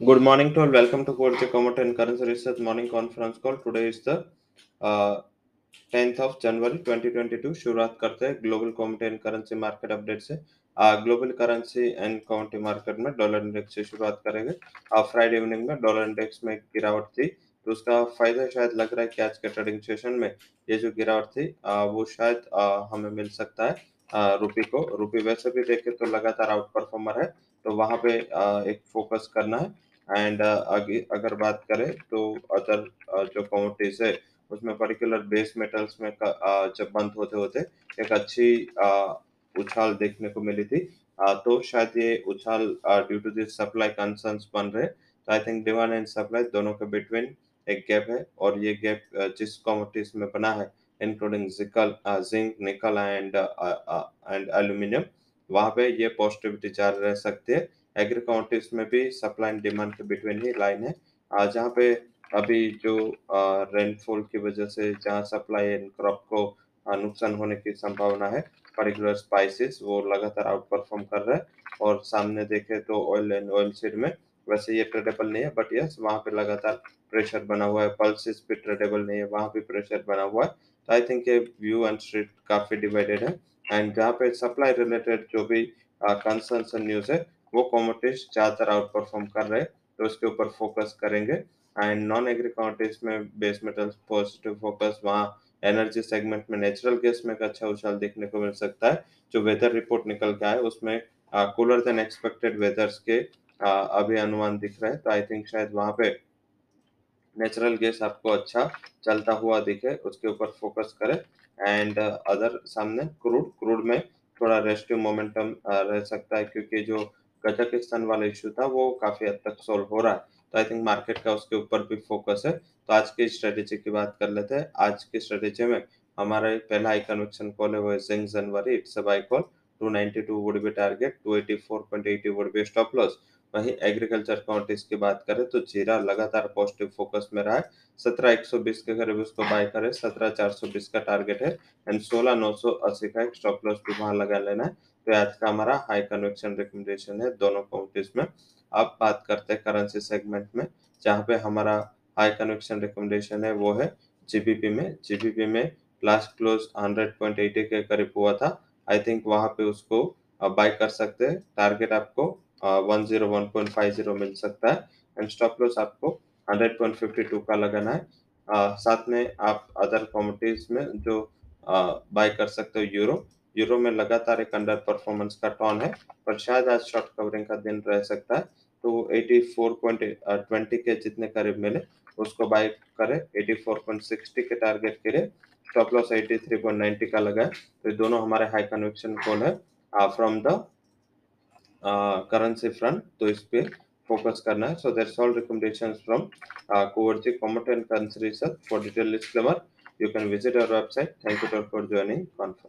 Good morning to all. Welcome to Kochi Commodity and Currency Research morning conference call. Today is the uh, 10th of जनवरी 2022 शुरुआत करते हैं global commodity and currency market update से। Global currency and commodity market में dollar index से शुरुआत करेंगे। Friday evening में dollar index में गिरावट थी तो उसका फ़ायदा शायद लग रहा है कि आज के ट्रेडिंग सेशन में ये जो गिरावट थी आ, वो शायद आ, हमें मिल सकता है रुपी को। रुपी वैसे भी देखे तो लगातार आउट परफॉर्मर है तो वहाँ पे आ, एक फोकस करना है। एंड uh, अगर बात करें तो अदर uh, जो कमोडिटीज है उसमें पर्टिकुलर बेस मेटल्स में जब बंद होते होते एक अच्छी उछाल देखने को मिली थी। तो शायद ये उछाल due to this supply concerns बन रहे तो I think demand and supply दोनों के बिटवीन एक गैप है और ये गैप जिस कमोडिटीज में बना है including जिकल zinc nickel and and aluminium वहाँ पे ये पॉजिटिविटी जारी रह सकती है। एग्री काउंटीज में भी सप्लाई एंड डिमांड के बिटवीन ही लाइन है। जहाँ पे अभी जो रेनफॉल की वजह से जहाँ सप्लाई एंड क्रॉप को नुकसान होने की संभावना है पर्टिकुलर स्पाइसेस वो लगातार आउट परफॉर्म कर रहे हैं। और सामने देखे तो ऑयल एंड ऑयल सीड में वैसे ये ट्रेडेबल नहीं है बट यस वहाँ पे लगातार प्रेशर बना हुआ है। पल्सिस भी ट्रेडेबल नहीं है, वहाँ भी प्रेशर बना हुआ है। तो आई थिंक ये व्यू एंड स्ट्रीट काफ़ी डिवाइडेड है। एंड जहाँ पे सप्लाई रिलेटेड जो भी कंसर्न न्यूज़ है वो कॉमोडिटीज ज़्यादातर आउट परफॉर्म कर रहे हैं तो उसके ऊपर फोकस करेंगे। एंड नॉन एग्री कॉमोडिटीज में बेस मेटल्स पॉजिटिव फोकस वहाँ एनर्जी सेगमेंट में नेचुरल गैस में एक अच्छा उछाल देखने को मिल सकता है जो वेदर रिपोर्ट निकल के आए उसमें कूलर देन एक्सपेक्टेड वेदर्स के आ, अभी अनुमान दिख रहे हैं तो आई थिंक शायद वहाँ पे नेचुरल गैस आपको अच्छा चलता हुआ दिखे उसके ऊपर फोकस करें। एंड अदर सामने क्रूड क्रूड में थोड़ा रेस्टिव मोमेंटम रह सकता है क्योंकि जो कजाकिस्तान वाला इशू था, वो काफ़ी हद तक सोल्व हो रहा है। तो आई थिंक मार्केट का उसके ऊपर भी फोकस है। तो आज की स्ट्रेटेजी की बात कर लेते हैं। आज की स्ट्रेटेजी में हमारा पहला हाई कन्वेक्शन कॉल है, वो है zinc January it's a buy call 292 would be target 284.80 would be stop loss वहीं एग्रीकल्चर काउंटीज की बात करें तो जीरा लगातार पॉजिटिव फोकस में रहा है। सत्रह एक सौ बीस के करीब उसको बाय करें, सत्रह चार सौ बीस का टारगेट है। एंड सोलह नौ सौ अस्सी का एक स्टॉप लॉस भी वहाँ लगा लेना है। तो आज का हमारा हाई कन्वेक्शन रिकमेंडेशन है दोनों काउंटीज में। अब बात करते हैं करेंसी सेगमेंट में जहाँ पे हमारा हाई कन्वेक्शन रिकमेंडेशन है वो है जीबीपी में। जीबीपी में लास्ट क्लोज 100.80 के करीब हुआ था। आई थिंक वहाँ पे उसको बाय कर सकते हैं। टारगेट आपको one zero one point five zero मिल सकता है। एंड स्टॉप लॉस आपको हंड्रेड पॉइंट फिफ्टी टू का लगाना है। uh, साथ में आप अदर कॉमोडिटीज में जो बाय कर सकते हो यूरो यूरो में लगातार एक अंडर परफॉर्मेंस का टॉन है, पर शायद आज शॉर्ट कवरिंग का दिन रह सकता है। तो 84.20 के जितने करीब मिले, उसको बाय करें। 84.60 के टारगेट के लिए स्टॉप लॉस 83.90 का लगा है। तो दोनों हमारे हाई कन्वेक्शन कॉल है। फ्रॉम द करेंसी फ्रंट तो इस पे फोकस करना है। So that's all recommendations from कोवर्जी commodity and currency research. For detailed disclaimer you can visit our website. Thank you for joining. Conference